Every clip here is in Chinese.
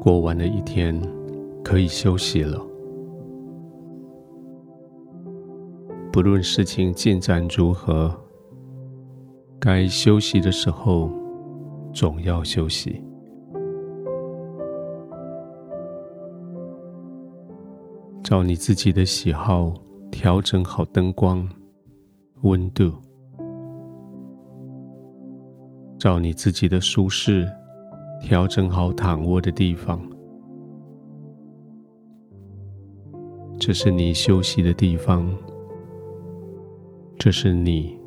过完了一天，可以休息了。不论事情进展如何，该休息的时候，总要休息。照你自己的喜好，调整好灯光、温度；照你自己的舒适，调整好躺卧的地方。这是你休息的地方，这是你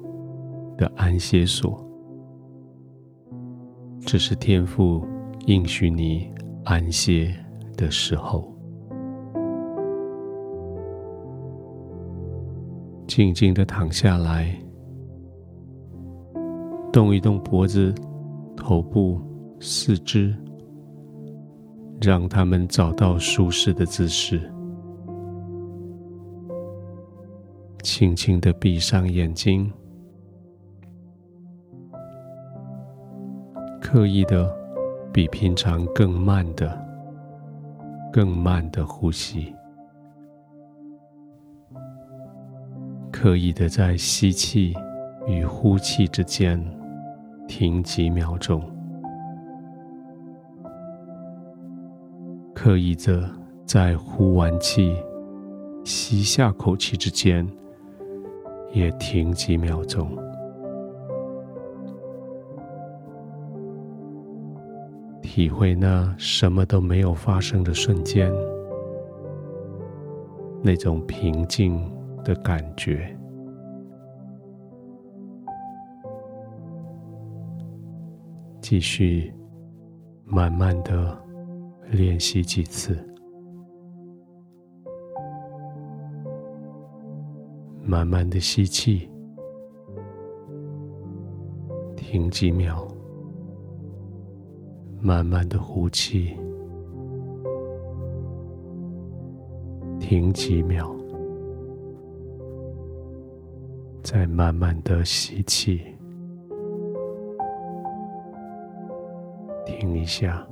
的安歇所，这是天父应许你安歇的时候。静静的躺下来，动一动脖子、头部。四肢，让他们找到舒适的姿势，轻轻的闭上眼睛，刻意的比平常更慢的、更慢的呼吸，刻意的在吸气与呼气之间停几秒钟。刻意着在呼完气、吸下口气之间，也停几秒钟，体会那什么都没有发生的瞬间，那种平静的感觉。继续慢慢的。练习几次，慢慢的吸气，停几秒，慢慢的呼气，停几秒，再慢慢的吸气，停一下。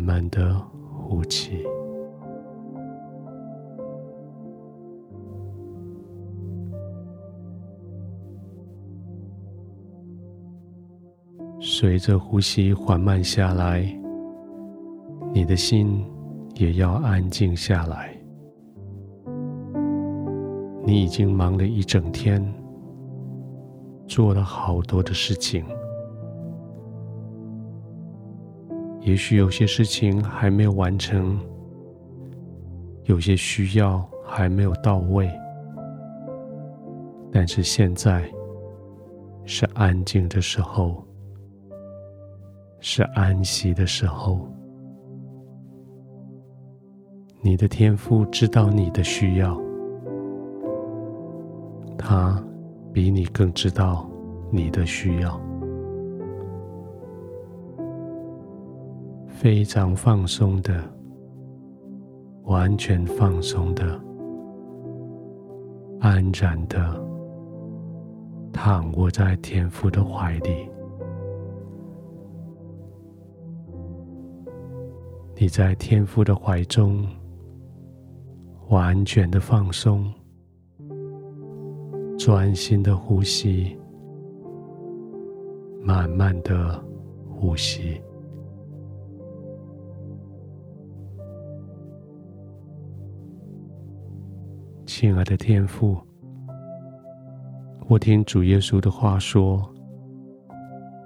慢慢的呼气，随着呼吸缓慢下来，你的心也要安静下来。你已经忙了一整天，做了好多的事情。也许有些事情还没有完成，有些需要还没有到位，但是现在是安静的时候，是安息的时候。你的天父知道你的需要，他比你更知道你的需要。非常放松的，完全放松的，安然的躺卧在天父的怀里。你在天父的怀中，完全的放松，专心的呼吸，慢慢的呼吸。亲爱的天父，我听主耶稣的话说：“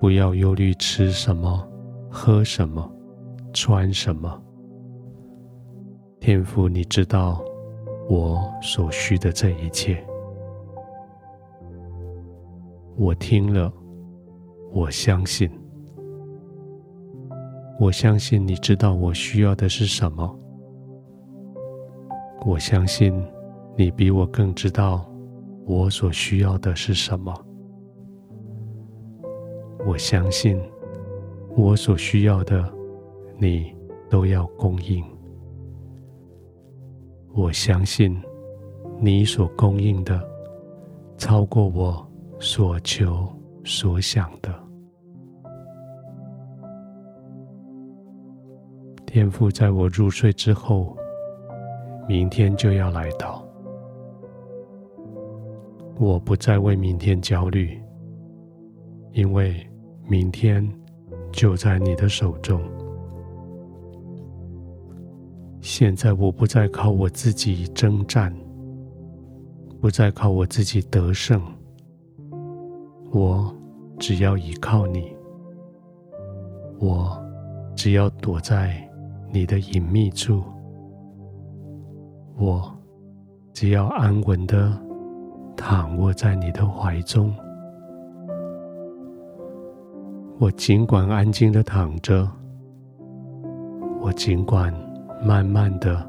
不要忧虑吃什么、喝什么、穿什么。”天父，你知道我所需的这一切。我听了，我相信，我相信你知道我需要的是什么。我相信。你比我更知道我所需要的是什么。我相信我所需要的，你都要供应。我相信你所供应的，超过我所求所想的。天父在我入睡之后，明天就要来到。我不再为明天焦虑，因为明天就在你的手中。现在我不再靠我自己征战，不再靠我自己得胜，我只要依靠你，我只要躲在你的隐秘处，我只要安稳的躺卧在你的怀中，我尽管安静的躺着，我尽管。慢慢的、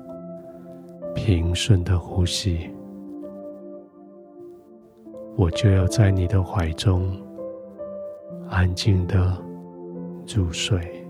平顺的呼吸，我就要在你的怀中安静的入睡。